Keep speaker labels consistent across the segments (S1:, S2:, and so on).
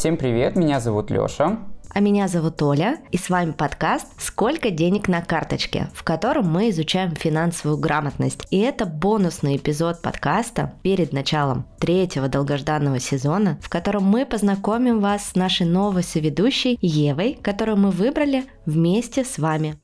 S1: Всем привет, меня зовут Лёша.
S2: А меня зовут Оля, и с вами подкаст «Сколько денег на карточке», в котором мы изучаем финансовую грамотность. И это бонусный эпизод подкаста перед началом третьего долгожданного сезона, в котором мы познакомим вас с нашей новой соведущей Евой, которую мы выбрали вместе с вами.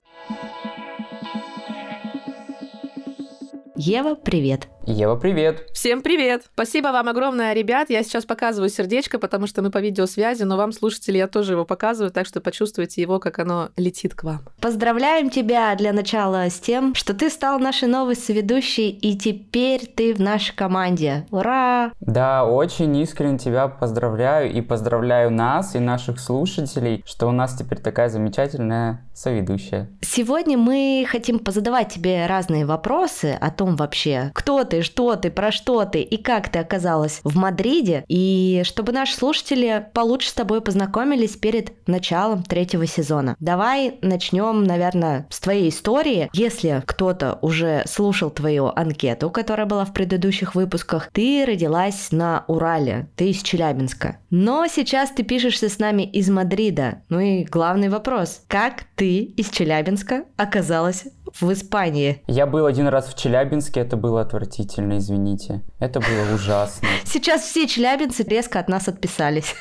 S2: Ева, привет!
S1: Ева, привет!
S3: Всем привет! Спасибо вам огромное, ребят. Я сейчас показываю сердечко, потому что мы по видеосвязи, но вам, слушатели, я тоже его показываю, так что почувствуйте его, как оно летит к вам.
S2: Поздравляем тебя для начала с тем, что ты стал нашей новой соведущей, и теперь ты в нашей команде. Ура!
S1: Да, очень искренне тебя поздравляю и поздравляю нас и наших слушателей, что у нас теперь такая замечательная соведущая.
S2: Сегодня мы хотим позадавать тебе разные вопросы о том вообще, кто ты, ты, что ты, про что ты и как ты оказалась в Мадриде, и чтобы наши слушатели получше с тобой познакомились перед началом третьего сезона. Давай начнем, наверное, с твоей истории. Если кто-то уже слушал твою анкету, которая была в предыдущих выпусках, ты родилась на Урале, ты из Челябинска. Но сейчас ты пишешься с нами из Мадрида. Ну и главный вопрос, как ты из Челябинска оказалась в Испании?
S1: Я был один раз в Челябинске, это было отвратительно, извините. Это было ужасно.
S2: Сейчас все челябинцы резко от нас отписались.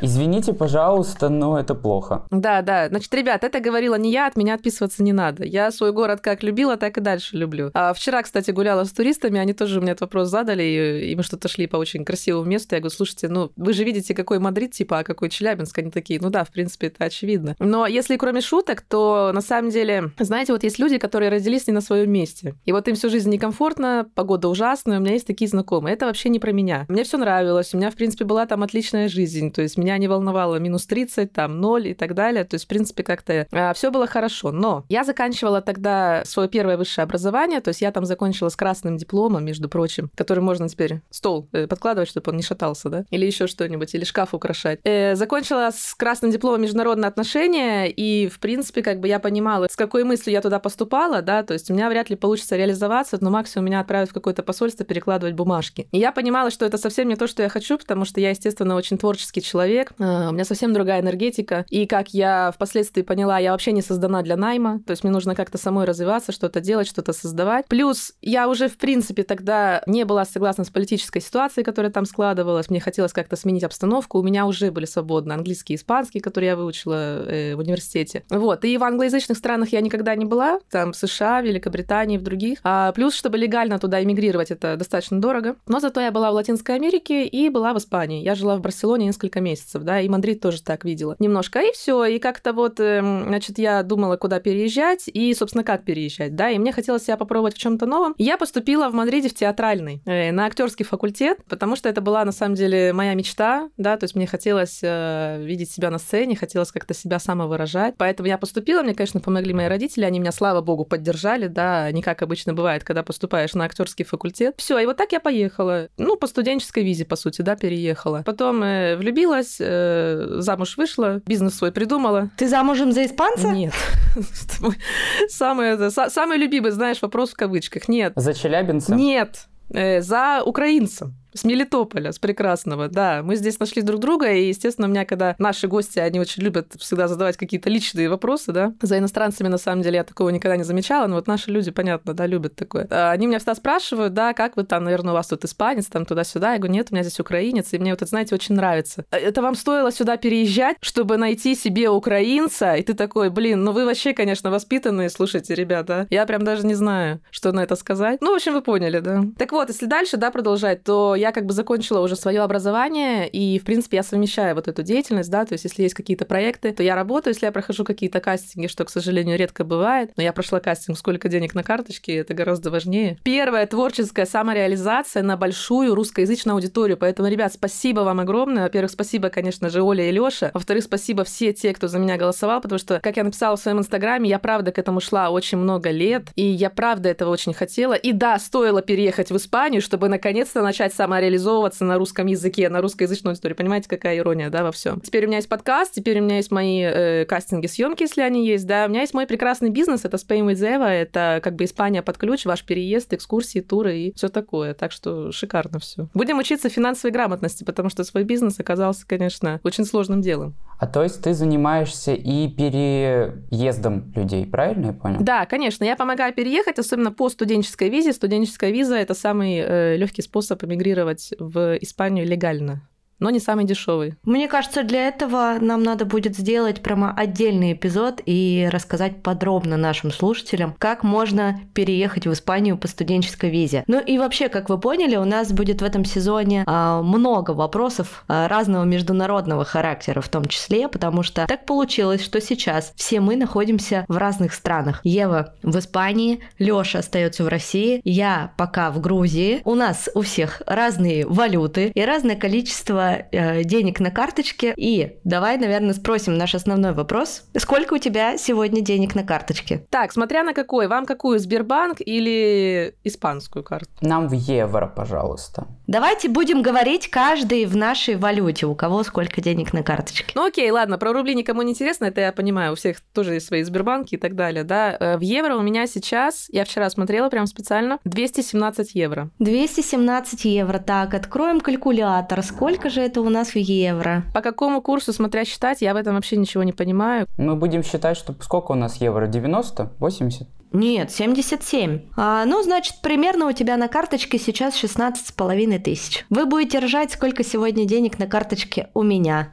S1: Извините, пожалуйста, но это плохо.
S3: Да, да. Значит, ребят, это говорила не я, от меня отписываться не надо. Я свой город как любила, так и дальше люблю. А вчера, кстати, гуляла с туристами, они тоже мне этот вопрос задали, и мы что-то шли по очень красивому месту. Я говорю, слушайте, ну, вы же видите, какой Мадрид, типа, а какой Челябинск. Они такие, ну да, в принципе, это очевидно. Но если кроме шуток, то на самом деле, знаете, вот есть люди, которые родились не на своем месте. И вот им всю жизнь некомфортно, погода ужасная, у меня есть такие знакомые. Это вообще не про меня. Мне все нравилось, у меня, в принципе, была там отличная жизнь. То есть меня не волновало минус 30, там 0 и так далее. То есть, в принципе, как-то а, все было хорошо. Но я заканчивала тогда свое первое высшее образование, то есть я там закончила с красным дипломом, между прочим, который можно теперь стол э, подкладывать, чтобы он не шатался, да, или еще что-нибудь, или шкаф украшать. Э, закончила с красным дипломом международные отношения, и, в принципе, как бы я понимала, с какой мыслью я туда поступала, да, то есть у меня вряд ли получится реализоваться, но максимум меня отправят в какое-то посольство перекладывать бумажки. И я понимала, что это совсем не то, что я хочу, потому что я, естественно, очень творческий человек, Э, у меня совсем другая энергетика. И как я впоследствии поняла, я вообще не создана для найма. То есть мне нужно как-то самой развиваться, что-то делать, что-то создавать. Плюс я уже, в принципе, тогда не была согласна с политической ситуацией, которая там складывалась. Мне хотелось как-то сменить обстановку. У меня уже были свободны английский и испанский, которые я выучила э, в университете. Вот. И в англоязычных странах я никогда не была. Там в США, Великобритании, в других. А плюс, чтобы легально туда эмигрировать, это достаточно дорого. Но зато я была в Латинской Америке и была в Испании. Я жила в Барселоне несколько месяцев да, и Мадрид тоже так видела. Немножко, и все, и как-то вот, эм, значит, я думала, куда переезжать, и, собственно, как переезжать, да, и мне хотелось себя попробовать в чем-то новом. я поступила в Мадриде в театральный, э, на актерский факультет, потому что это была, на самом деле, моя мечта, да, то есть мне хотелось э, видеть себя на сцене, хотелось как-то себя самовыражать, поэтому я поступила, мне, конечно, помогли мои родители, они меня, слава богу, поддержали, да, не как обычно бывает, когда поступаешь на актерский факультет. Все, и вот так я поехала, ну, по студенческой визе, по сути, да, переехала. Потом э, влюбилась, э, Э, замуж вышла, бизнес свой придумала.
S2: Ты замужем за испанца?
S3: Нет. Самый, самый любимый, знаешь, вопрос в кавычках. Нет.
S1: За челябинца?
S3: Нет. Э, за украинца. С Мелитополя, с прекрасного, да. Мы здесь нашли друг друга, и, естественно, у меня, когда наши гости, они очень любят всегда задавать какие-то личные вопросы, да. За иностранцами, на самом деле, я такого никогда не замечала, но вот наши люди, понятно, да, любят такое. А, они меня всегда спрашивают, да, как вы там, наверное, у вас тут испанец, там туда-сюда. Я говорю, нет, у меня здесь украинец, и мне вот это, знаете, очень нравится. «А это вам стоило сюда переезжать, чтобы найти себе украинца, и ты такой, блин, ну вы вообще, конечно, воспитанные, слушайте, ребята, я прям даже не знаю, что на это сказать. Ну, в общем, вы поняли, да. Так вот, если дальше, да, продолжать, то я как бы закончила уже свое образование, и, в принципе, я совмещаю вот эту деятельность, да, то есть если есть какие-то проекты, то я работаю, если я прохожу какие-то кастинги, что, к сожалению, редко бывает, но я прошла кастинг «Сколько денег на карточке», это гораздо важнее. Первая творческая самореализация на большую русскоязычную аудиторию, поэтому, ребят, спасибо вам огромное. Во-первых, спасибо, конечно же, Оля и Лёша. Во-вторых, спасибо все те, кто за меня голосовал, потому что, как я написала в своем инстаграме, я правда к этому шла очень много лет, и я правда этого очень хотела. И да, стоило переехать в Испанию, чтобы наконец-то начать самое самореализовываться на русском языке, на русскоязычной аудитории. Понимаете, какая ирония, да, во всем. Теперь у меня есть подкаст, теперь у меня есть мои э, кастинги, съемки, если они есть, да. У меня есть мой прекрасный бизнес, это Spain with Eva, это как бы Испания под ключ, ваш переезд, экскурсии, туры и все такое. Так что шикарно все. Будем учиться финансовой грамотности, потому что свой бизнес оказался, конечно, очень сложным делом.
S1: А то есть ты занимаешься и переездом людей, правильно я понял?
S3: Да, конечно. Я помогаю переехать, особенно по студенческой визе. Студенческая виза это самый э, легкий способ эмигрировать в Испанию легально но не самый дешевый.
S2: Мне кажется, для этого нам надо будет сделать прямо отдельный эпизод и рассказать подробно нашим слушателям, как можно переехать в Испанию по студенческой визе. Ну и вообще, как вы поняли, у нас будет в этом сезоне а, много вопросов а, разного международного характера в том числе, потому что так получилось, что сейчас все мы находимся в разных странах. Ева в Испании, Лёша остается в России, я пока в Грузии. У нас у всех разные валюты и разное количество э, денег на карточке. И давай, наверное, спросим наш основной вопрос. Сколько у тебя сегодня денег на карточке?
S3: Так, смотря на какой. Вам какую, Сбербанк или испанскую карту?
S1: Нам в евро, пожалуйста.
S2: Давайте будем говорить каждый в нашей валюте, у кого сколько денег на карточке.
S3: Ну окей, ладно, про рубли никому не интересно, это я понимаю, у всех тоже есть свои Сбербанки и так далее, да. Э, в евро у меня сейчас, я вчера смотрела прям специально, 217 евро.
S2: 217 евро, так, откроем калькулятор. Сколько же это у нас в евро?
S3: По какому курсу, смотря считать, я в этом вообще ничего не понимаю.
S1: Мы будем считать, что сколько у нас евро? 90? 80?
S2: Нет, 77. А, ну, значит, примерно у тебя на карточке сейчас 16 с половиной тысяч. Вы будете ржать, сколько сегодня денег на карточке у меня.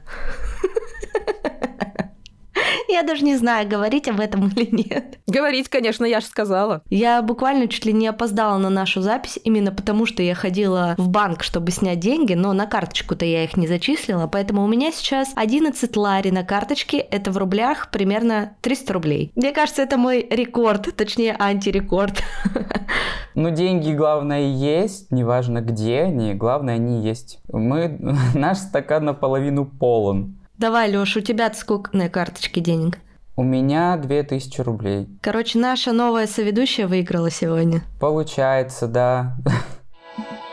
S2: Я даже не знаю, говорить об этом или нет.
S3: Говорить, конечно, я же сказала.
S2: Я буквально чуть ли не опоздала на нашу запись, именно потому что я ходила в банк, чтобы снять деньги, но на карточку-то я их не зачислила, поэтому у меня сейчас 11 лари на карточке, это в рублях примерно 300 рублей. Мне кажется, это мой рекорд, точнее антирекорд.
S1: Ну, деньги, главное, есть, неважно где они, главное, они есть. Мы, наш стакан наполовину полон.
S2: Давай, Лёш, у тебя сколько на карточке денег?
S1: У меня 2000 рублей.
S2: Короче, наша новая соведущая выиграла сегодня.
S1: Получается, да.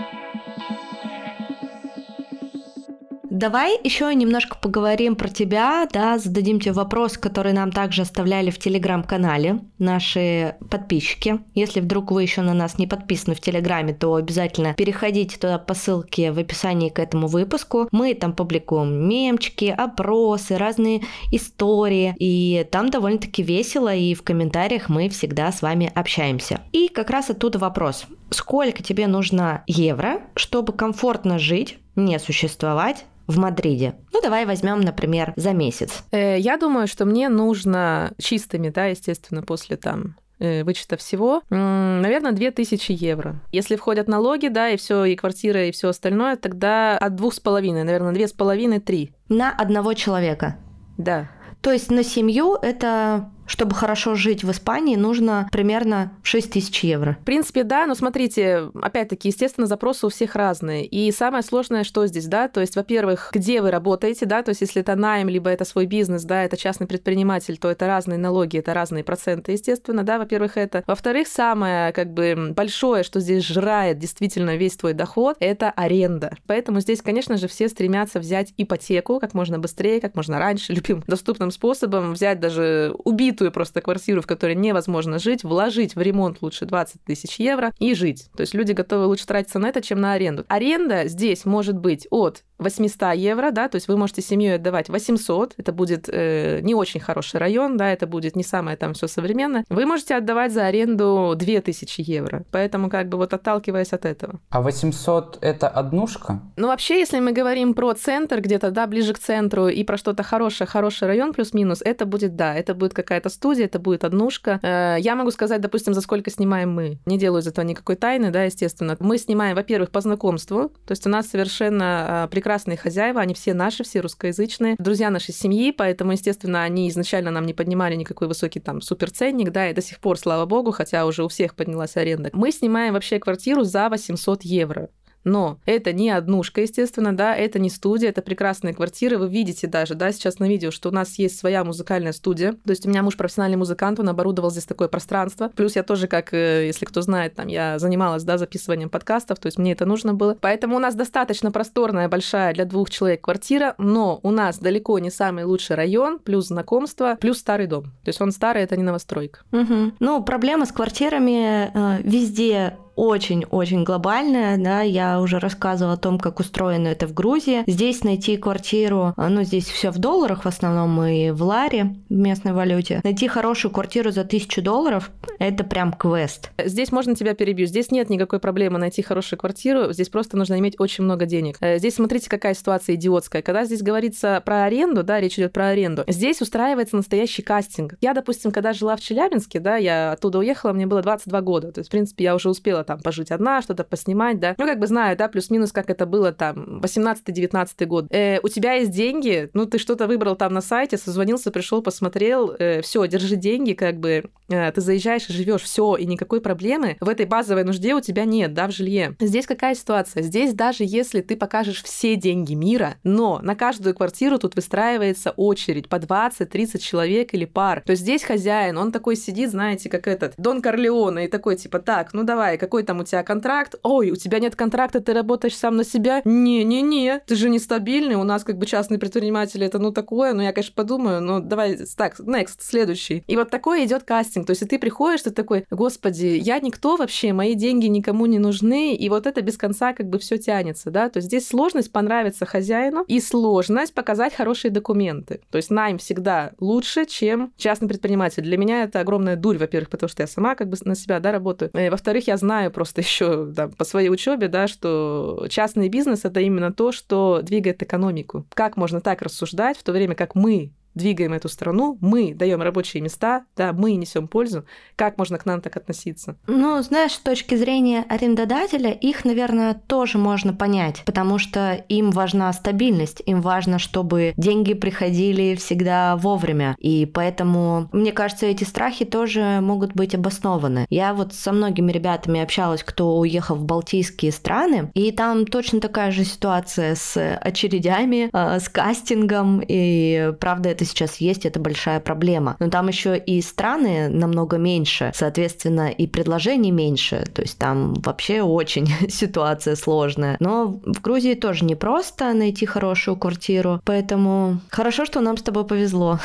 S2: Давай еще немножко поговорим про тебя, да, зададим тебе вопрос, который нам также оставляли в телеграм-канале наши подписчики. Если вдруг вы еще на нас не подписаны в телеграме, то обязательно переходите туда по ссылке в описании к этому выпуску. Мы там публикуем мемчики, опросы, разные истории, и там довольно-таки весело, и в комментариях мы всегда с вами общаемся. И как раз оттуда вопрос. Сколько тебе нужно евро, чтобы комфортно жить, не существовать в Мадриде? Ну, давай возьмем, например, за месяц.
S3: Э, я думаю, что мне нужно чистыми, да, естественно, после там э, вычета всего, наверное, 2000 евро. Если входят налоги, да, и все, и квартира, и все остальное, тогда от двух с половиной, наверное, две с половиной, три.
S2: На одного человека?
S3: Да.
S2: То есть на семью это чтобы хорошо жить в Испании, нужно примерно 6 тысяч евро.
S3: В принципе, да, но смотрите, опять-таки, естественно, запросы у всех разные. И самое сложное, что здесь, да, то есть, во-первых, где вы работаете, да, то есть, если это найм, либо это свой бизнес, да, это частный предприниматель, то это разные налоги, это разные проценты, естественно, да, во-первых, это. Во-вторых, самое, как бы, большое, что здесь жрает действительно весь твой доход, это аренда. Поэтому здесь, конечно же, все стремятся взять ипотеку как можно быстрее, как можно раньше, любым доступным способом, взять даже убитую убитую просто квартиру, в которой невозможно жить, вложить в ремонт лучше 20 тысяч евро и жить. То есть люди готовы лучше тратиться на это, чем на аренду. Аренда здесь может быть от 800 евро, да, то есть вы можете семьей отдавать 800, это будет э, не очень хороший район, да, это будет не самое там все современное. Вы можете отдавать за аренду 2000 евро, поэтому как бы вот отталкиваясь от этого.
S1: А 800 это однушка?
S3: Ну вообще, если мы говорим про центр где-то, да, ближе к центру и про что-то хорошее, хороший район плюс-минус, это будет, да, это будет какая-то студия, это будет однушка. Э, я могу сказать, допустим, за сколько снимаем мы. Не делаю из этого никакой тайны, да, естественно. Мы снимаем, во-первых, по знакомству, то есть у нас совершенно прекрасно прекрасные хозяева, они все наши, все русскоязычные, друзья нашей семьи, поэтому, естественно, они изначально нам не поднимали никакой высокий там суперценник, да, и до сих пор, слава богу, хотя уже у всех поднялась аренда. Мы снимаем вообще квартиру за 800 евро Но это не однушка, естественно, да, это не студия, это прекрасные квартиры. Вы видите даже, да, сейчас на видео, что у нас есть своя музыкальная студия. То есть у меня муж профессиональный музыкант, он оборудовал здесь такое пространство. Плюс я тоже, как, э, если кто знает, там, я занималась, да, записыванием подкастов, то есть мне это нужно было. Поэтому у нас достаточно просторная, большая для двух человек квартира, но у нас далеко не самый лучший район, плюс знакомство, плюс старый дом. То есть он старый, это не новостройка.
S2: Угу. Ну, проблема с квартирами э, везде очень-очень глобальная, да, я уже рассказывала о том, как устроено это в Грузии. Здесь найти квартиру, а, ну, здесь все в долларах в основном и в ларе, в местной валюте. Найти хорошую квартиру за тысячу долларов – это прям квест.
S3: Здесь можно тебя перебью. Здесь нет никакой проблемы найти хорошую квартиру, здесь просто нужно иметь очень много денег. Э, здесь смотрите, какая ситуация идиотская. Когда здесь говорится про аренду, да, речь идет про аренду, здесь устраивается настоящий кастинг. Я, допустим, когда жила в Челябинске, да, я оттуда уехала, мне было 22 года. То есть, в принципе, я уже успела там пожить одна, что-то поснимать, да. Ну, как бы знаю, да, плюс-минус, как это было там 18-19 год. Э, у тебя есть деньги, ну, ты что-то выбрал там на сайте, созвонился, пришел, посмотрел, э, все, держи деньги, как бы э, ты заезжаешь и живешь, все, и никакой проблемы в этой базовой нужде у тебя нет, да, в жилье. Здесь какая ситуация? Здесь даже если ты покажешь все деньги мира, но на каждую квартиру тут выстраивается очередь по 20-30 человек или пар. То здесь хозяин, он такой сидит, знаете, как этот Дон Корлеоне, и такой типа, так, ну давай, какой какой там у тебя контракт? Ой, у тебя нет контракта, ты работаешь сам на себя? Не-не-не, ты же нестабильный, у нас как бы частные предприниматели, это ну такое, ну я, конечно, подумаю, но давай, так, next, следующий. И вот такой идет кастинг, то есть ты приходишь, ты такой, господи, я никто вообще, мои деньги никому не нужны, и вот это без конца как бы все тянется, да, то есть здесь сложность понравиться хозяину и сложность показать хорошие документы. То есть найм всегда лучше, чем частный предприниматель. Для меня это огромная дурь, во-первых, потому что я сама как бы на себя, да, работаю. И, во-вторых, я знаю, знаю просто еще да, по своей учебе, да, что частный бизнес это именно то, что двигает экономику. Как можно так рассуждать, в то время как мы двигаем эту страну, мы даем рабочие места, да, мы несем пользу. Как можно к нам так относиться?
S2: Ну, знаешь, с точки зрения арендодателя, их, наверное, тоже можно понять, потому что им важна стабильность, им важно, чтобы деньги приходили всегда вовремя. И поэтому, мне кажется, эти страхи тоже могут быть обоснованы. Я вот со многими ребятами общалась, кто уехал в Балтийские страны, и там точно такая же ситуация с очередями, э, с кастингом, и правда это сейчас есть, это большая проблема. Но там еще и страны намного меньше, соответственно, и предложений меньше. То есть там вообще очень ситуация сложная. Но в Грузии тоже непросто найти хорошую квартиру, поэтому хорошо, что нам с тобой повезло.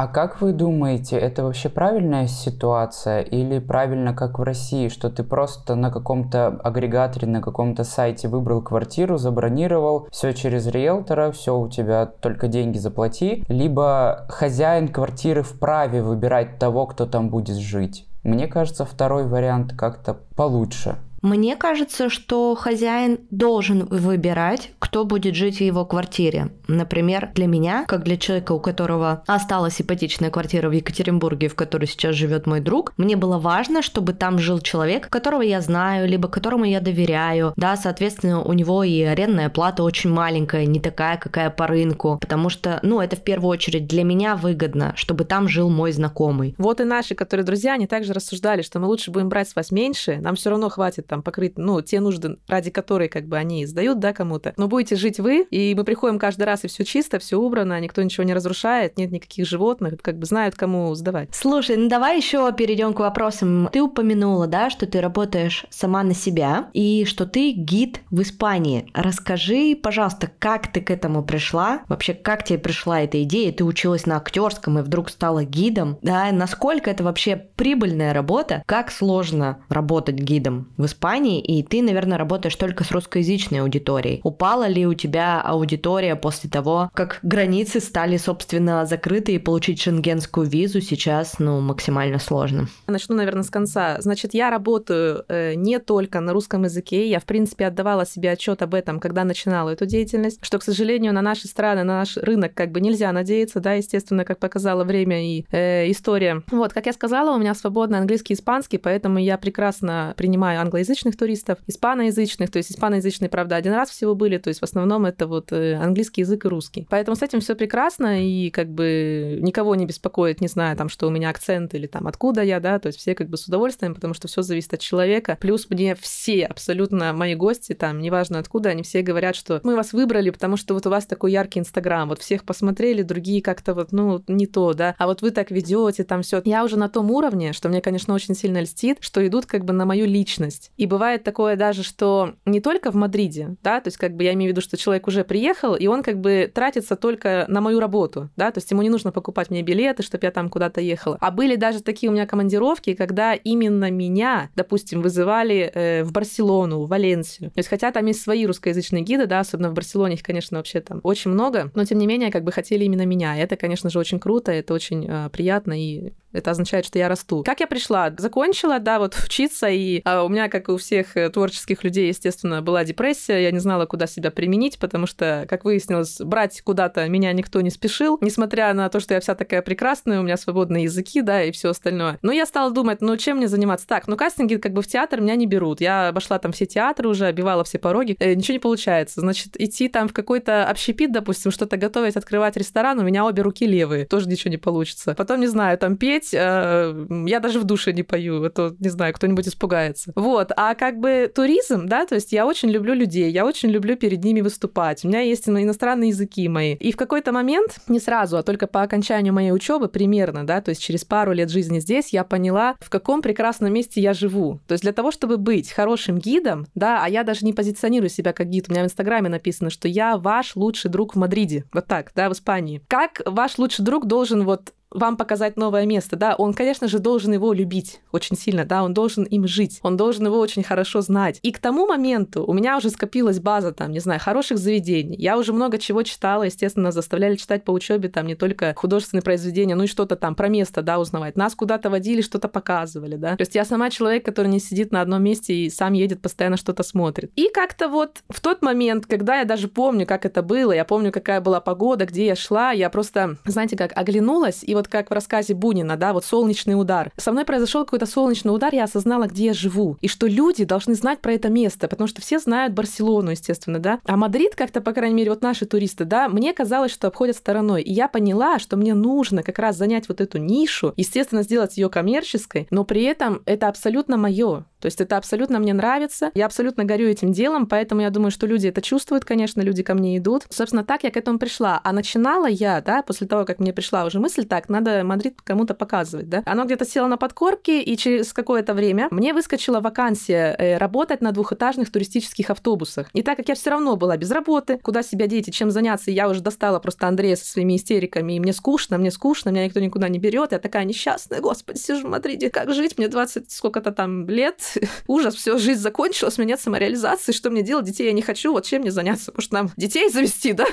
S1: А как вы думаете, это вообще правильная ситуация или правильно, как в России, что ты просто на каком-то агрегаторе, на каком-то сайте выбрал квартиру, забронировал, все через риэлтора, все у тебя только деньги заплати, либо хозяин квартиры вправе выбирать того, кто там будет жить? Мне кажется, второй вариант как-то получше.
S2: Мне кажется, что хозяин должен выбирать, кто будет жить в его квартире. Например, для меня, как для человека, у которого осталась ипотечная квартира в Екатеринбурге, в которой сейчас живет мой друг, мне было важно, чтобы там жил человек, которого я знаю, либо которому я доверяю. Да, соответственно, у него и арендная плата очень маленькая, не такая, какая по рынку, потому что, ну, это в первую очередь для меня выгодно, чтобы там жил мой знакомый.
S3: Вот и наши, которые друзья, они также рассуждали, что мы лучше будем брать с вас меньше, нам все равно хватит там покрыть, ну, те нужды, ради которой как бы они издают, да, кому-то. Но будете жить вы, и мы приходим каждый раз, и все чисто, все убрано, никто ничего не разрушает, нет никаких животных, как бы знают, кому сдавать.
S2: Слушай, ну давай еще перейдем к вопросам. Ты упомянула, да, что ты работаешь сама на себя, и что ты гид в Испании. Расскажи, пожалуйста, как ты к этому пришла? Вообще, как тебе пришла эта идея? Ты училась на актерском и вдруг стала гидом, да? Насколько это вообще прибыльная работа? Как сложно работать гидом в Испании? Испании, и ты, наверное, работаешь только с русскоязычной аудиторией. Упала ли у тебя аудитория после того, как границы стали, собственно, закрыты, и получить шенгенскую визу сейчас, ну, максимально сложно?
S3: Начну, наверное, с конца. Значит, я работаю э, не только на русском языке, я, в принципе, отдавала себе отчет об этом, когда начинала эту деятельность, что, к сожалению, на наши страны, на наш рынок как бы нельзя надеяться, да, естественно, как показало время и э, история. Вот, как я сказала, у меня свободный английский и испанский, поэтому я прекрасно принимаю англоязычный русскоязычных туристов, испаноязычных, то есть испаноязычные, правда, один раз всего были, то есть в основном это вот э, английский язык и русский. Поэтому с этим все прекрасно, и как бы никого не беспокоит, не знаю, там, что у меня акцент или там откуда я, да, то есть все как бы с удовольствием, потому что все зависит от человека. Плюс мне все, абсолютно мои гости, там, неважно откуда, они все говорят, что мы вас выбрали, потому что вот у вас такой яркий Инстаграм, вот всех посмотрели, другие как-то вот, ну, не то, да, а вот вы так ведете, там все. Я уже на том уровне, что мне, конечно, очень сильно льстит, что идут как бы на мою личность. И бывает такое даже, что не только в Мадриде, да, то есть как бы я имею в виду, что человек уже приехал, и он как бы тратится только на мою работу, да, то есть ему не нужно покупать мне билеты, чтобы я там куда-то ехала. А были даже такие у меня командировки, когда именно меня, допустим, вызывали э, в Барселону, в Валенсию. То есть хотя там есть свои русскоязычные гиды, да, особенно в Барселоне их, конечно, вообще там очень много, но тем не менее как бы хотели именно меня. И это, конечно же, очень круто, это очень э, приятно и это означает, что я расту. Как я пришла? Закончила, да, вот учиться, и а, у меня, как у всех э, творческих людей, естественно, была депрессия, я не знала, куда себя применить, потому что, как выяснилось, брать куда-то меня никто не спешил, несмотря на то, что я вся такая прекрасная, у меня свободные языки, да, и все остальное. Но я стала думать, ну, чем мне заниматься? Так, ну, кастинги как бы в театр меня не берут. Я обошла там все театры уже, обивала все пороги, э, ничего не получается. Значит, идти там в какой-то общепит, допустим, что-то готовить, открывать ресторан, у меня обе руки левые, тоже ничего не получится. Потом, не знаю, там петь, э, я даже в душе не пою, это, не знаю, кто-нибудь испугается. Вот, а как бы туризм, да, то есть я очень люблю людей, я очень люблю перед ними выступать, у меня есть иностранные языки мои. И в какой-то момент, не сразу, а только по окончанию моей учебы примерно, да, то есть через пару лет жизни здесь, я поняла, в каком прекрасном месте я живу. То есть для того, чтобы быть хорошим гидом, да, а я даже не позиционирую себя как гид, у меня в Инстаграме написано, что я ваш лучший друг в Мадриде, вот так, да, в Испании. Как ваш лучший друг должен вот вам показать новое место, да, он, конечно же, должен его любить очень сильно, да, он должен им жить, он должен его очень хорошо знать. И к тому моменту у меня уже скопилась база, там, не знаю, хороших заведений. Я уже много чего читала, естественно, заставляли читать по учебе, там, не только художественные произведения, ну и что-то там про место, да, узнавать. Нас куда-то водили, что-то показывали, да. То есть я сама человек, который не сидит на одном месте и сам едет, постоянно что-то смотрит. И как-то вот в тот момент, когда я даже помню, как это было, я помню, какая была погода, где я шла, я просто, знаете, как оглянулась и вот как в рассказе Бунина, да, вот солнечный удар. Со мной произошел какой-то солнечный удар, я осознала, где я живу. И что люди должны знать про это место, потому что все знают Барселону, естественно, да. А Мадрид как-то, по крайней мере, вот наши туристы, да, мне казалось, что обходят стороной. И я поняла, что мне нужно как раз занять вот эту нишу, естественно, сделать ее коммерческой, но при этом это абсолютно мое. То есть это абсолютно мне нравится, я абсолютно горю этим делом, поэтому я думаю, что люди это чувствуют, конечно, люди ко мне идут. Собственно, так я к этому пришла. А начинала я, да, после того, как мне пришла уже мысль, так, надо Мадрид кому-то показывать, да. Оно где-то село на подкорке, и через какое-то время мне выскочила вакансия э, работать на двухэтажных туристических автобусах. И так как я все равно была без работы, куда себя деть чем заняться, я уже достала просто Андрея со своими истериками, и мне скучно, мне скучно, меня никто никуда не берет, я такая несчастная, господи, сижу в Мадриде, как жить, мне 20 сколько-то там лет, ужас, все, жизнь закончилась, у меня нет самореализации, что мне делать, детей я не хочу, вот чем мне заняться, может, нам детей завести, да,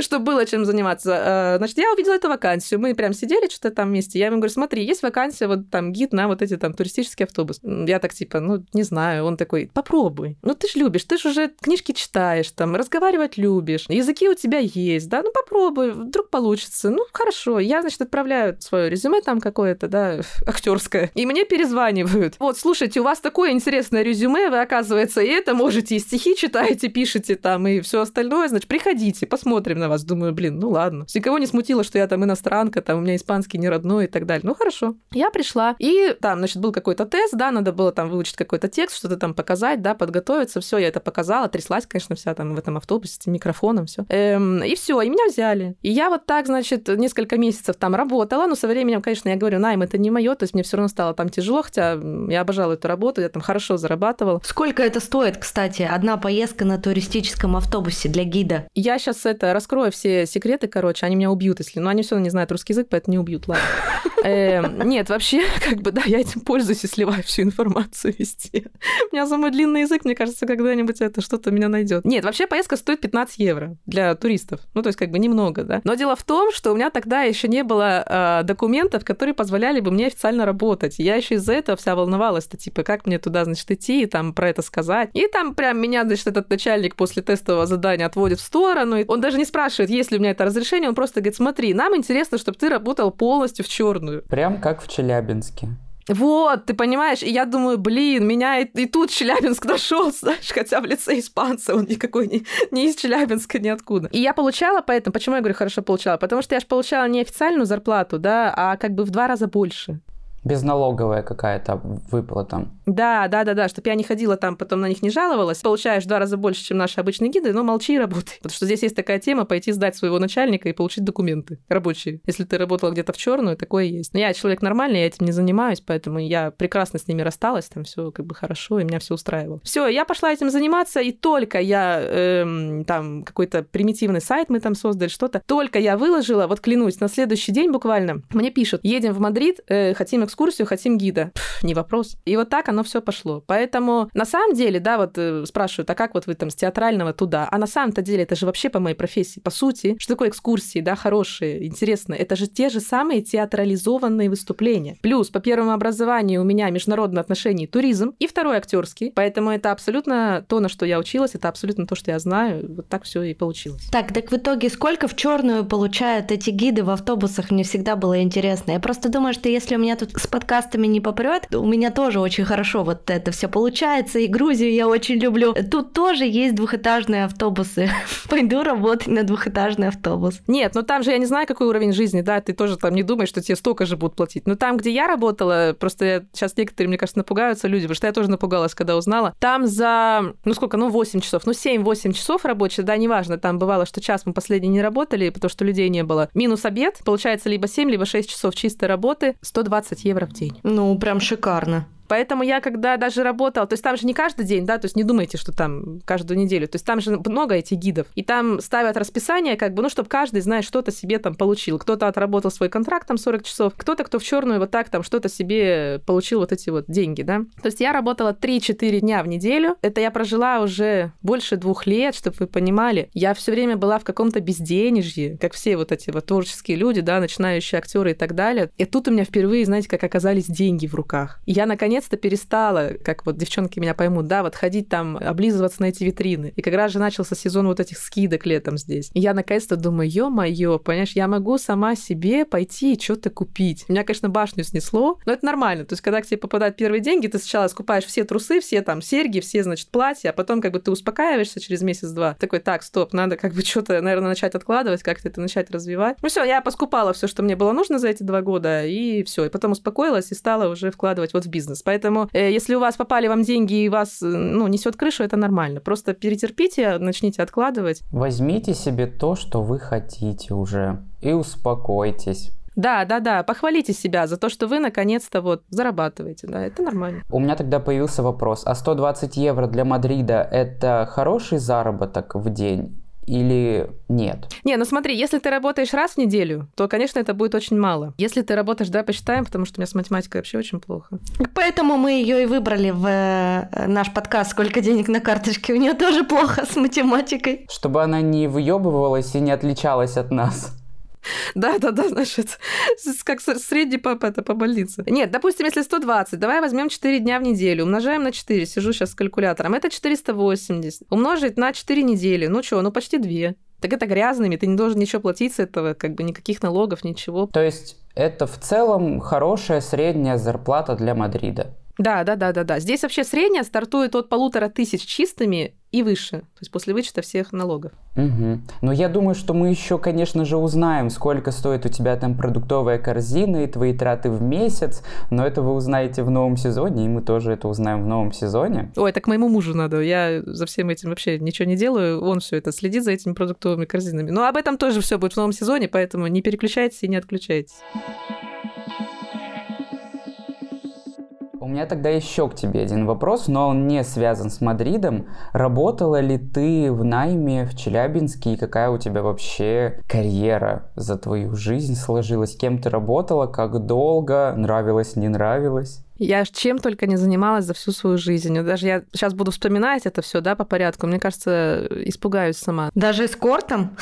S3: чтобы было чем заниматься. Э, значит, я увидела эту вакансию, мы прям сидели что-то там вместе, я ему говорю, смотри, есть вакансия, вот там гид на вот эти там туристический автобус. Я так типа, ну, не знаю, он такой, попробуй, ну, ты ж любишь, ты же уже книжки читаешь, там, разговаривать любишь, языки у тебя есть, да, ну, попробуй, вдруг получится, ну, хорошо, я, значит, отправляю свое резюме там какое-то, да, актерское, и мне перезванивают. Вот, слушайте, у вас такое интересное резюме, вы, оказывается, и это можете, и стихи читаете, пишете там, и все остальное, значит, приходите, посмотрим на вас. Думаю, блин, ну ладно. Никого не смутило, что я там иностранка, там у меня испанский не родной и так далее. Ну хорошо. Я пришла, и там, значит, был какой-то тест, да, надо было там выучить какой-то текст, что-то там показать, да, подготовиться, все, я это показала, тряслась, конечно, вся там в этом автобусе с этим микрофоном, все. Эм, и все, и меня взяли. И я вот так, значит, несколько месяцев там работала, но со временем, конечно, я говорю, найм это не мое, то есть мне все равно стало там тяжело, хотя я обожала эту работу, я там хорошо хорошо зарабатывал.
S2: Сколько это стоит, кстати, одна поездка на туристическом автобусе для гида?
S3: Я сейчас это раскрою все секреты, короче, они меня убьют, если... Ну, они все равно не знают русский язык, поэтому не убьют, ладно. Эм, нет, вообще, как бы, да, я этим пользуюсь и сливаю всю информацию везде. У меня самый длинный язык, мне кажется, когда-нибудь это что-то меня найдет. Нет, вообще поездка стоит 15 евро для туристов. Ну, то есть, как бы немного, да. Но дело в том, что у меня тогда еще не было э, документов, которые позволяли бы мне официально работать. Я еще из-за этого вся волновалась-то, типа, как мне туда, значит, идти и там про это сказать. И там прям меня, значит, этот начальник после тестового задания отводит в сторону. И он даже не спрашивает, есть ли у меня это разрешение, он просто говорит, смотри, нам интересно, чтобы ты работал полностью в черную.
S1: Прям как в Челябинске.
S3: Вот, ты понимаешь, и я думаю, блин, меня и, и тут Челябинск нашел, знаешь, хотя в лице испанца, он никакой не, не из Челябинска, ниоткуда. И я получала поэтому, почему я говорю хорошо получала? Потому что я же получала не официальную зарплату, да, а как бы в два раза больше.
S1: Безналоговая какая-то выплата.
S3: Да, да, да, да, чтобы я не ходила там, потом на них не жаловалась. Получаешь в два раза больше, чем наши обычные гиды, но молчи и работай. Потому что здесь есть такая тема пойти сдать своего начальника и получить документы рабочие. Если ты работала где-то в черную, такое есть. Но я человек нормальный, я этим не занимаюсь, поэтому я прекрасно с ними рассталась, там все как бы хорошо, и меня все устраивало. Все, я пошла этим заниматься, и только я эм, там какой-то примитивный сайт мы там создали, что-то, только я выложила, вот клянусь, на следующий день буквально мне пишут, едем в Мадрид, э, хотим экскурсию, хотим гида. Пф, не вопрос. И вот так оно все пошло. Поэтому на самом деле, да, вот э, спрашивают, а как вот вы там с театрального туда? А на самом-то деле это же вообще по моей профессии. По сути, что такое экскурсии, да, хорошие, интересные? Это же те же самые театрализованные выступления. Плюс по первому образованию у меня международные отношения и туризм, и второй актерский. Поэтому это абсолютно то, на что я училась, это абсолютно то, что я знаю. Вот так все и получилось.
S2: Так, так в итоге сколько в черную получают эти гиды в автобусах? Мне всегда было интересно. Я просто думаю, что если у меня тут с подкастами не попрет, у меня тоже очень хорошо вот это все получается, и Грузию я очень люблю. Тут тоже есть двухэтажные автобусы. Пойду работать на двухэтажный автобус.
S3: Нет, ну там же я не знаю, какой уровень жизни, да, ты тоже там не думаешь, что тебе столько же будут платить. Но там, где я работала, просто я, сейчас некоторые, мне кажется, напугаются люди, потому что я тоже напугалась, когда узнала. Там за, ну сколько, ну 8 часов, ну 7-8 часов рабочих, да, неважно, там бывало, что час мы последний не работали, потому что людей не было. Минус обед, получается либо 7, либо 6 часов чистой работы, 120 евро в день день.
S2: Ну, прям шикарно.
S3: Поэтому я, когда даже работала, то есть там же не каждый день, да, то есть не думайте, что там каждую неделю, то есть там же много этих гидов, и там ставят расписание, как бы, ну, чтобы каждый, знаешь, что-то себе там получил. Кто-то отработал свой контракт там 40 часов, кто-то, кто в черную вот так там что-то себе получил вот эти вот деньги, да. То есть я работала 3-4 дня в неделю, это я прожила уже больше двух лет, чтобы вы понимали. Я все время была в каком-то безденежье, как все вот эти вот творческие люди, да, начинающие актеры и так далее. И тут у меня впервые, знаете, как оказались деньги в руках. И я, наконец наконец-то перестала, как вот девчонки меня поймут, да, вот ходить там, облизываться на эти витрины. И как раз же начался сезон вот этих скидок летом здесь. И я наконец-то думаю, ё-моё, понимаешь, я могу сама себе пойти и что-то купить. Меня, конечно, башню снесло, но это нормально. То есть, когда к тебе попадают первые деньги, ты сначала скупаешь все трусы, все там серьги, все, значит, платья, а потом как бы ты успокаиваешься через месяц-два. Такой, так, стоп, надо как бы что-то, наверное, начать откладывать, как-то это начать развивать. Ну все, я поскупала все, что мне было нужно за эти два года, и все. И потом успокоилась и стала уже вкладывать вот в бизнес. Поэтому, э, если у вас попали вам деньги и вас, э, ну, несет крышу, это нормально. Просто перетерпите, начните откладывать.
S1: Возьмите себе то, что вы хотите уже, и успокойтесь.
S3: Да, да, да. Похвалите себя за то, что вы наконец-то вот зарабатываете. Да, это нормально.
S1: У меня тогда появился вопрос. А 120 евро для Мадрида – это хороший заработок в день? Или нет?
S3: Не, ну смотри, если ты работаешь раз в неделю, то, конечно, это будет очень мало. Если ты работаешь, да, посчитаем, потому что у меня с математикой вообще очень плохо.
S2: Поэтому мы ее и выбрали в э, наш подкаст «Сколько денег на карточке?» У нее тоже плохо с математикой.
S1: Чтобы она не выебывалась и не отличалась от нас.
S3: Да, да, да, значит, как средний папа это по больнице. Нет, допустим, если 120, давай возьмем 4 дня в неделю, умножаем на 4, сижу сейчас с калькулятором, это 480. Умножить на 4 недели, ну что, ну почти 2. Так это грязными, ты не должен ничего платить с этого, как бы никаких налогов, ничего.
S1: То есть это в целом хорошая средняя зарплата для Мадрида?
S3: Да, да, да, да, да. Здесь вообще средняя стартует от полутора тысяч чистыми и выше, то есть после вычета всех налогов.
S1: Угу. Но я думаю, что мы еще, конечно же, узнаем, сколько стоит у тебя там продуктовая корзина и твои траты в месяц, но это вы узнаете в новом сезоне, и мы тоже это узнаем в новом сезоне.
S3: Ой, так моему мужу надо, я за всем этим вообще ничего не делаю, он все это следит за этими продуктовыми корзинами. Но об этом тоже все будет в новом сезоне, поэтому не переключайтесь и не отключайтесь.
S1: У меня тогда еще к тебе один вопрос, но он не связан с Мадридом. Работала ли ты в найме в Челябинске и какая у тебя вообще карьера за твою жизнь сложилась? Кем ты работала, как долго, нравилось, не нравилось?
S3: Я чем только не занималась за всю свою жизнь. Даже я сейчас буду вспоминать это все, да, по порядку. Мне кажется, испугаюсь сама.
S2: Даже эскортом?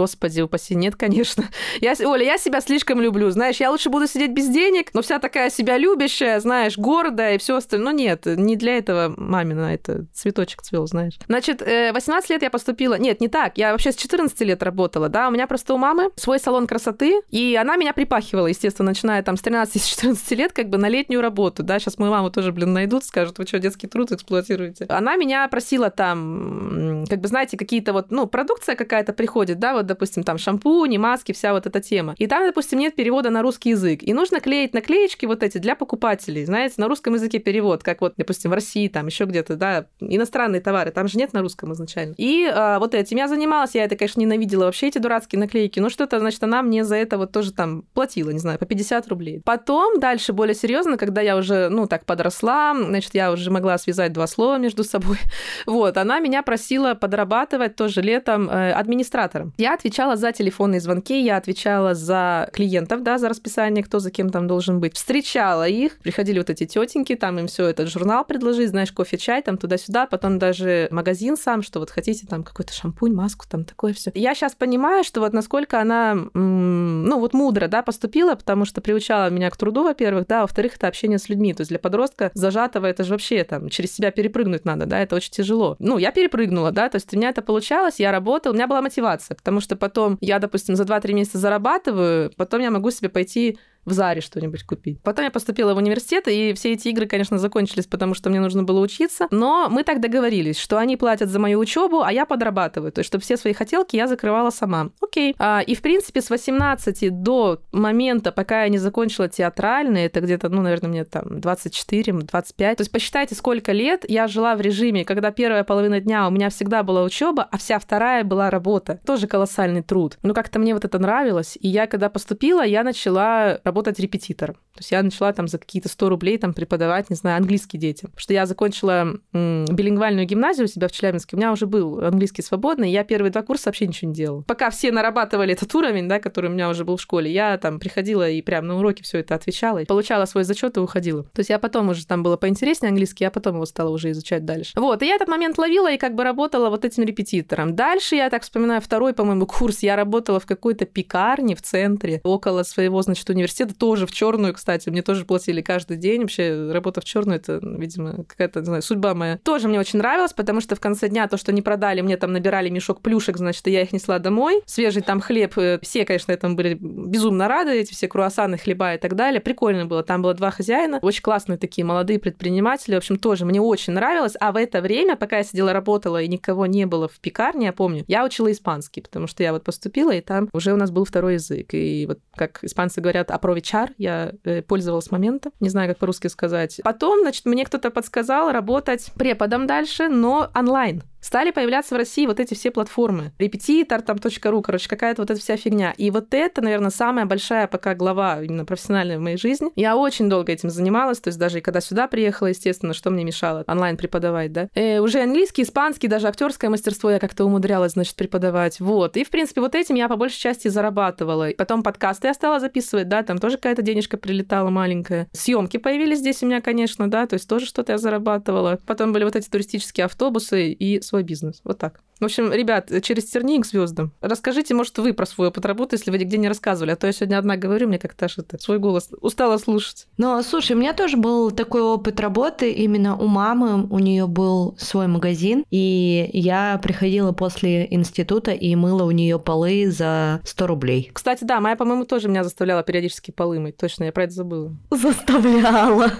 S3: Господи, упаси, нет, конечно. Я, Оля, я себя слишком люблю, знаешь, я лучше буду сидеть без денег, но вся такая себя любящая, знаешь, гордая и все остальное. Но нет, не для этого мамина, это цветочек цвел, знаешь. Значит, 18 э, лет я поступила... Нет, не так, я вообще с 14 лет работала, да, у меня просто у мамы свой салон красоты, и она меня припахивала, естественно, начиная там с 13-14 лет, как бы на летнюю работу, да, сейчас мою маму тоже, блин, найдут, скажут, вы что, детский труд эксплуатируете? Она меня просила там, как бы, знаете, какие-то вот, ну, продукция какая-то приходит, да, вот, допустим, там шампуни, маски, вся вот эта тема. И там, допустим, нет перевода на русский язык. И нужно клеить наклеечки вот эти для покупателей, знаете, на русском языке перевод, как вот, допустим, в России, там еще где-то, да, иностранные товары, там же нет на русском изначально. И а, вот этим я занималась, я это, конечно, ненавидела вообще эти дурацкие наклейки, но что-то, значит, она мне за это вот тоже там платила, не знаю, по 50 рублей. Потом дальше более серьезно, когда я уже, ну, так подросла, значит, я уже могла связать два слова между собой, вот, она меня просила подрабатывать тоже летом э, администратором. Я отвечала за телефонные звонки, я отвечала за клиентов, да, за расписание, кто за кем там должен быть. Встречала их, приходили вот эти тетеньки, там им все этот журнал предложить, знаешь, кофе, чай, там туда-сюда, потом даже магазин сам, что вот хотите там какой-то шампунь, маску, там такое все. Я сейчас понимаю, что вот насколько она, ну вот мудро, да, поступила, потому что приучала меня к труду, во-первых, да, во-вторых, это общение с людьми, то есть для подростка зажатого это же вообще там через себя перепрыгнуть надо, да, это очень тяжело. Ну, я перепрыгнула, да, то есть у меня это получалось, я работала, у меня была мотивация, потому что потом я, допустим, за 2-3 месяца зарабатываю, потом я могу себе пойти в Заре что-нибудь купить. Потом я поступила в университет, и все эти игры, конечно, закончились, потому что мне нужно было учиться. Но мы так договорились, что они платят за мою учебу, а я подрабатываю. То есть, чтобы все свои хотелки я закрывала сама. Окей. А, и, в принципе, с 18 до момента, пока я не закончила театральный, это где-то, ну, наверное, мне там 24-25. То есть, посчитайте, сколько лет я жила в режиме, когда первая половина дня у меня всегда была учеба, а вся вторая была работа. Тоже колоссальный труд. Но как-то мне вот это нравилось. И я, когда поступила, я начала работать репетитором. То есть я начала там за какие-то 100 рублей там преподавать, не знаю, английский детям. Потому что я закончила м, билингвальную гимназию у себя в Челябинске, у меня уже был английский свободный, я первые два курса вообще ничего не делала. Пока все нарабатывали этот уровень, да, который у меня уже был в школе, я там приходила и прям на уроке все это отвечала, и получала свой зачет и уходила. То есть я потом уже там было поинтереснее английский, я потом его стала уже изучать дальше. Вот, и я этот момент ловила и как бы работала вот этим репетитором. Дальше я так вспоминаю второй, по-моему, курс, я работала в какой-то пекарне в центре, около своего, значит, университета тоже в черную, кстати. Мне тоже платили каждый день. Вообще, работа в черную это, видимо, какая-то, не знаю, судьба моя. Тоже мне очень нравилось, потому что в конце дня то, что не продали, мне там набирали мешок плюшек, значит, я их несла домой. Свежий там хлеб. Э, все, конечно, этому были безумно рады, эти все круассаны, хлеба и так далее. Прикольно было. Там было два хозяина, очень классные такие молодые предприниматели. В общем, тоже мне очень нравилось. А в это время, пока я сидела, работала, и никого не было в пекарне, я помню, я учила испанский, потому что я вот поступила, и там уже у нас был второй язык. И вот как испанцы говорят, апровечар, я пользовалась моментом, не знаю, как по-русски сказать. Потом, значит, мне кто-то подсказал работать преподом дальше, но онлайн стали появляться в России вот эти все платформы. Репетитор, там, .ру, короче, какая-то вот эта вся фигня. И вот это, наверное, самая большая пока глава именно профессиональная в моей жизни. Я очень долго этим занималась, то есть даже и когда сюда приехала, естественно, что мне мешало онлайн преподавать, да. Э, уже английский, испанский, даже актерское мастерство я как-то умудрялась, значит, преподавать. Вот. И, в принципе, вот этим я по большей части зарабатывала. Потом подкасты я стала записывать, да, там тоже какая-то денежка прилетала маленькая. Съемки появились здесь у меня, конечно, да, то есть тоже что-то я зарабатывала. Потом были вот эти туристические автобусы и свой бизнес. Вот так. В общем, ребят, через тернии к звездам. Расскажите, может, вы про свой опыт работы, если вы нигде не рассказывали. А то я сегодня одна говорю, мне как-то аж это, свой голос устала слушать.
S2: Ну, слушай, у меня тоже был такой опыт работы именно у мамы. У нее был свой магазин, и я приходила после института и мыла у нее полы за 100 рублей.
S3: Кстати, да, моя, по-моему, тоже меня заставляла периодически полы мыть. Точно, я про это забыла.
S2: Заставляла.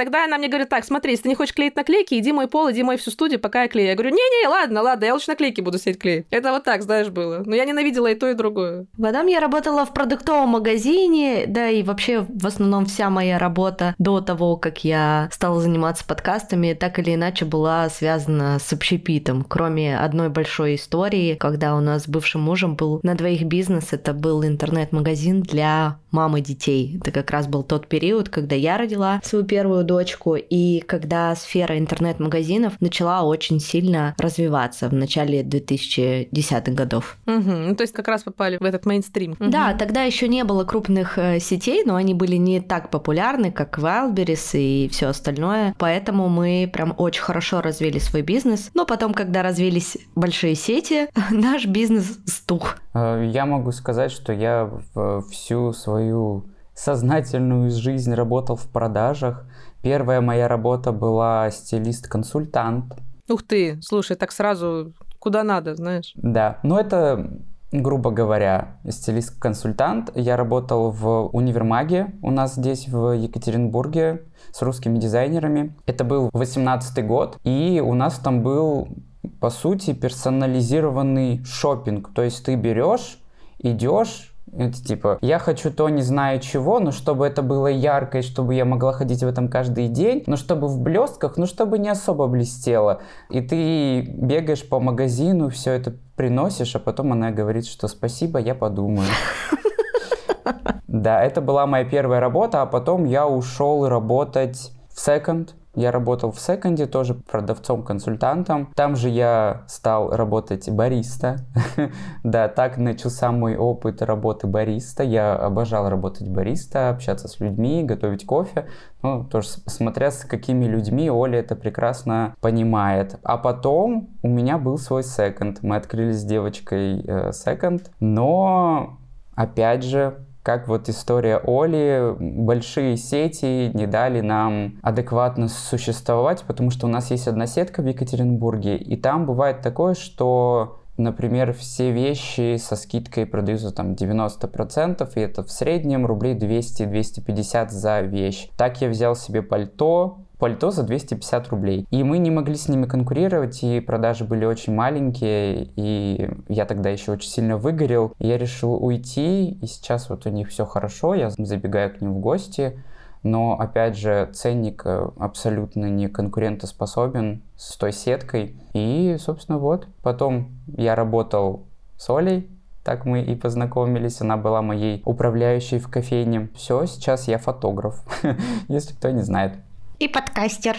S3: Тогда она мне говорит, так, смотри, если ты не хочешь клеить наклейки, иди мой пол, иди мой всю студию, пока я клею. Я говорю, не-не, ладно, ладно, я лучше наклейки буду сидеть клеить. Это вот так, знаешь, было. Но я ненавидела и то, и другое.
S2: Потом я работала в продуктовом магазине, да и вообще в основном вся моя работа до того, как я стала заниматься подкастами, так или иначе была связана с общепитом. Кроме одной большой истории, когда у нас с бывшим мужем был на двоих бизнес, это был интернет-магазин для мамы детей. Это как раз был тот период, когда я родила свою первую дочку, и когда сфера интернет-магазинов начала очень сильно развиваться в начале 2010-х годов.
S3: Угу. Ну, то есть как раз попали в этот мейнстрим. Угу.
S2: Да, тогда еще не было крупных э, сетей, но они были не так популярны, как Wildberries и все остальное. Поэтому мы прям очень хорошо развили свой бизнес. Но потом, когда развились большие сети, наш бизнес стух.
S1: Э, я могу сказать, что я всю свою сознательную жизнь работал в продажах. Первая моя работа была стилист-консультант.
S3: Ух ты, слушай, так сразу куда надо, знаешь.
S1: Да, но это грубо говоря, стилист-консультант. Я работал в универмаге у нас здесь в Екатеринбурге с русскими дизайнерами. Это был 18 год, и у нас там был, по сути, персонализированный шопинг. То есть ты берешь, идешь, это типа, я хочу то не знаю чего, но чтобы это было ярко, и чтобы я могла ходить в этом каждый день, но чтобы в блестках, но чтобы не особо блестело. И ты бегаешь по магазину, все это приносишь, а потом она говорит, что спасибо, я подумаю. Да, это была моя первая работа, а потом я ушел работать в секонд, я работал в секонде, тоже продавцом-консультантом. Там же я стал работать бариста. да, так начался мой опыт работы бариста. Я обожал работать бариста, общаться с людьми, готовить кофе. Ну, тоже смотря с какими людьми, Оля это прекрасно понимает. А потом у меня был свой секонд. Мы открыли с девочкой э, секонд, но опять же как вот история Оли, большие сети не дали нам адекватно существовать, потому что у нас есть одна сетка в Екатеринбурге, и там бывает такое, что Например, все вещи со скидкой продаются там 90%, и это в среднем рублей 200-250 за вещь. Так я взял себе пальто, пальто за 250 рублей. И мы не могли с ними конкурировать, и продажи были очень маленькие, и я тогда еще очень сильно выгорел. Я решил уйти, и сейчас вот у них все хорошо, я забегаю к ним в гости, но, опять же, ценник э, абсолютно не конкурентоспособен с той сеткой. И, собственно, вот. Потом я работал с Олей, так мы и познакомились. Она была моей управляющей в кофейне. Все, сейчас я фотограф, если кто не знает.
S2: И подкастер.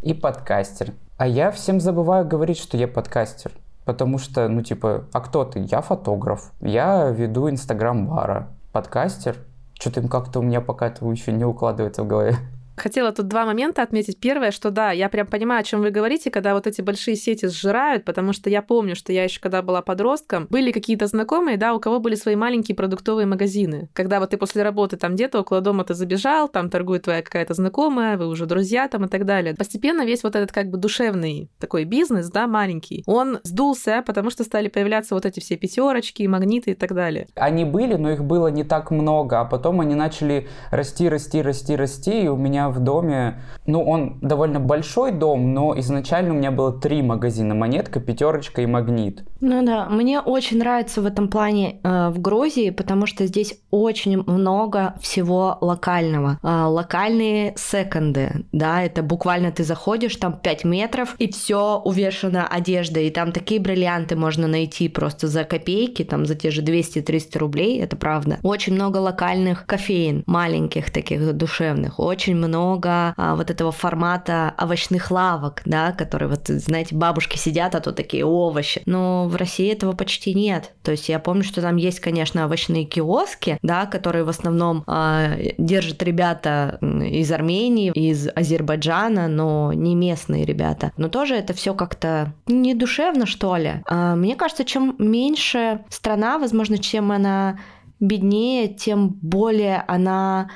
S1: И подкастер. А я всем забываю говорить, что я подкастер. Потому что, ну, типа, а кто ты? Я фотограф. Я веду инстаграм бара. Подкастер. Что-то как-то у меня пока это еще не укладывается в голове.
S3: Хотела тут два момента отметить. Первое, что да, я прям понимаю, о чем вы говорите, когда вот эти большие сети сжирают, потому что я помню, что я еще когда была подростком, были какие-то знакомые, да, у кого были свои маленькие продуктовые магазины. Когда вот ты после работы там где-то около дома ты забежал, там торгует твоя какая-то знакомая, вы уже друзья там и так далее. Постепенно весь вот этот как бы душевный такой бизнес, да, маленький, он сдулся, потому что стали появляться вот эти все пятерочки, магниты и так далее.
S1: Они были, но их было не так много, а потом они начали расти, расти, расти, расти, и у меня в доме, ну, он довольно большой дом, но изначально у меня было три магазина. Монетка, пятерочка и магнит.
S2: Ну да, мне очень нравится в этом плане э, в Грузии, потому что здесь очень много всего локального. Э, локальные секонды, да, это буквально ты заходишь, там 5 метров, и все увешано одеждой, и там такие бриллианты можно найти просто за копейки, там за те же 200-300 рублей, это правда. Очень много локальных кофеин, маленьких таких душевных, очень много много а, вот этого формата овощных лавок, да, которые вот, знаете, бабушки сидят, а то такие овощи. Но в России этого почти нет. То есть я помню, что там есть, конечно, овощные киоски, да, которые в основном а, держат ребята из Армении, из Азербайджана, но не местные ребята. Но тоже это все как-то не душевно, что ли. А, мне кажется, чем меньше страна, возможно, чем она беднее, тем более она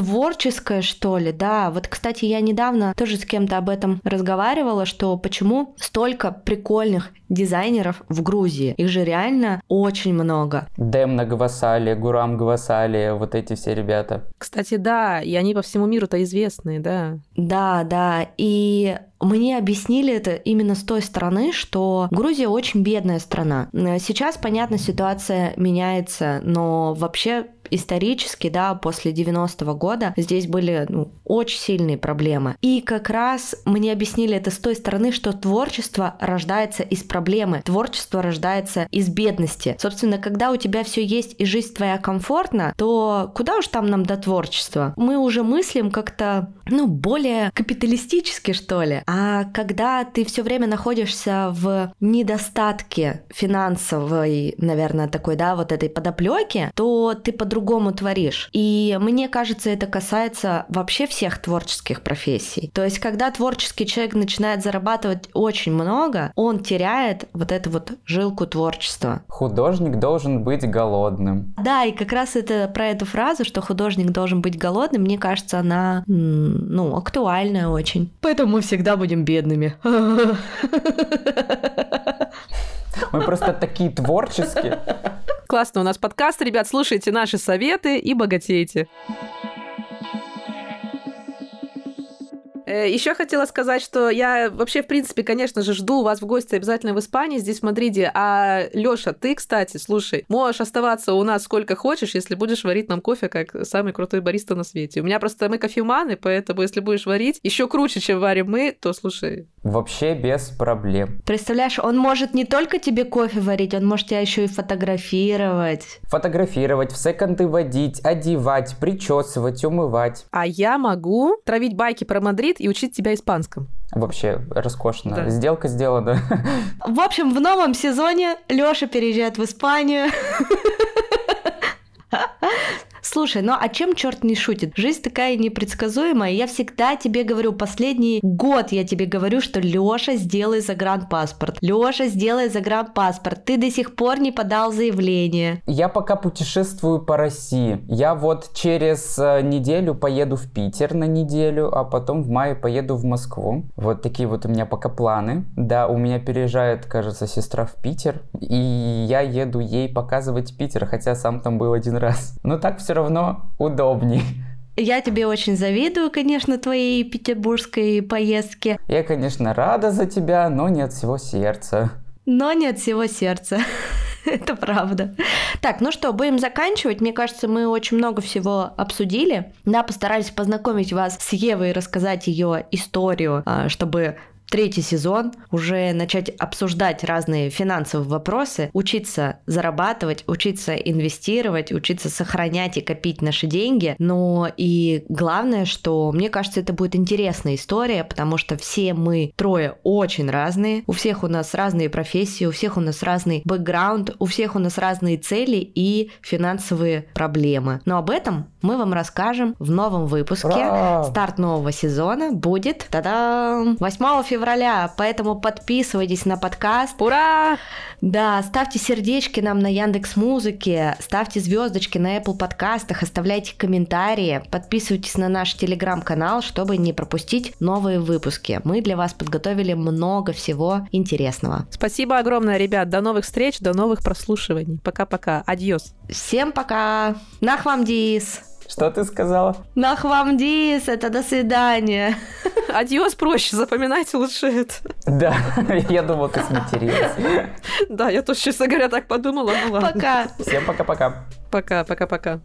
S2: творческое, что ли, да. Вот, кстати, я недавно тоже с кем-то об этом разговаривала, что почему столько прикольных дизайнеров в Грузии. Их же реально очень много.
S1: Демна Гвасали, Гурам Гвасали, вот эти все ребята.
S3: Кстати, да, и они по всему миру-то известные, да.
S2: Да, да, и мне объяснили это именно с той стороны, что Грузия очень бедная страна. Сейчас, понятно, ситуация меняется, но вообще исторически, да, после 90-го года здесь были ну, очень сильные проблемы. И как раз мне объяснили это с той стороны, что творчество рождается из проблемы, творчество рождается из бедности. Собственно, когда у тебя все есть и жизнь твоя комфортна, то куда уж там нам до творчества? Мы уже мыслим как-то, ну, более капиталистически, что ли. А когда ты все время находишься в недостатке финансовой, наверное, такой, да, вот этой подоплеки, то ты по-другому творишь. И мне кажется, это касается вообще всех творческих профессий. То есть, когда творческий человек начинает зарабатывать очень много, он теряет вот эту вот жилку творчества.
S1: Художник должен быть голодным.
S2: Да, и как раз это про эту фразу, что художник должен быть голодным, мне кажется, она, ну, актуальная очень. Поэтому мы всегда будем бедными.
S1: Мы просто такие творческие.
S3: Классно, у нас подкаст, ребят, слушайте наши советы и богатейте. Э, Еще хотела сказать, что я вообще, в принципе, конечно же, жду вас в гости обязательно в Испании, здесь, в Мадриде. А, Лёша, ты, кстати, слушай, можешь оставаться у нас сколько хочешь, если будешь варить нам кофе, как самый крутой бариста на свете. У меня просто мы кофеманы, поэтому если будешь варить еще круче, чем варим мы, то слушай.
S1: Вообще без проблем.
S2: Представляешь, он может не только тебе кофе варить, он может тебя еще и фотографировать.
S1: Фотографировать, в секонды водить, одевать, причесывать, умывать.
S3: А я могу травить байки про Мадрид и учить тебя испанскому.
S1: Вообще роскошно.
S3: Да.
S1: Сделка сделана.
S2: В общем, в новом сезоне Лёша переезжает в Испанию. Слушай, ну а чем черт не шутит? Жизнь такая непредсказуемая. Я всегда тебе говорю, последний год я тебе говорю, что Лёша, сделай загранпаспорт. Лёша, сделай загранпаспорт. Ты до сих пор не подал заявление.
S1: Я пока путешествую по России. Я вот через э, неделю поеду в Питер на неделю, а потом в мае поеду в Москву. Вот такие вот у меня пока планы. Да, у меня переезжает, кажется, сестра в Питер, и я еду ей показывать Питер, хотя сам там был один раз. Но так все равно удобней.
S2: Я тебе очень завидую, конечно, твоей петербургской поездке,
S1: Я, конечно, рада за тебя, но не от всего сердца.
S2: но не от всего сердца. Это правда. Так, ну что, будем заканчивать. Мне кажется, мы очень много всего обсудили. Да, постарались познакомить вас с Евой и рассказать ее историю, а, чтобы третий сезон, уже начать обсуждать разные финансовые вопросы, учиться зарабатывать, учиться инвестировать, учиться сохранять и копить наши деньги. Но и главное, что мне кажется, это будет интересная история, потому что все мы трое очень разные, у всех у нас разные профессии, у всех у нас разный бэкграунд, у всех у нас разные цели и финансовые проблемы. Но об этом мы вам расскажем в новом выпуске.
S1: Ура!
S2: Старт нового сезона будет та-дам, 8 февраля, поэтому подписывайтесь на подкаст.
S3: Ура!
S2: Да, ставьте сердечки нам на Яндекс Музыке, ставьте звездочки на Apple подкастах, оставляйте комментарии, подписывайтесь на наш телеграм-канал, чтобы не пропустить новые выпуски. Мы для вас подготовили много всего интересного.
S3: Спасибо огромное, ребят. До новых встреч, до новых прослушиваний. Пока-пока. Адьос.
S2: Всем пока! Нахвамдис!
S1: Что ты сказала?
S2: Нахвамдис! Это до свидания!
S3: Адьос проще, запоминайте лучше это.
S1: Да, я думал, ты сматерилась.
S3: Да, я тоже, честно говоря, так подумала. Ну ладно.
S2: Пока!
S1: Всем пока-пока.
S3: Пока, пока, пока.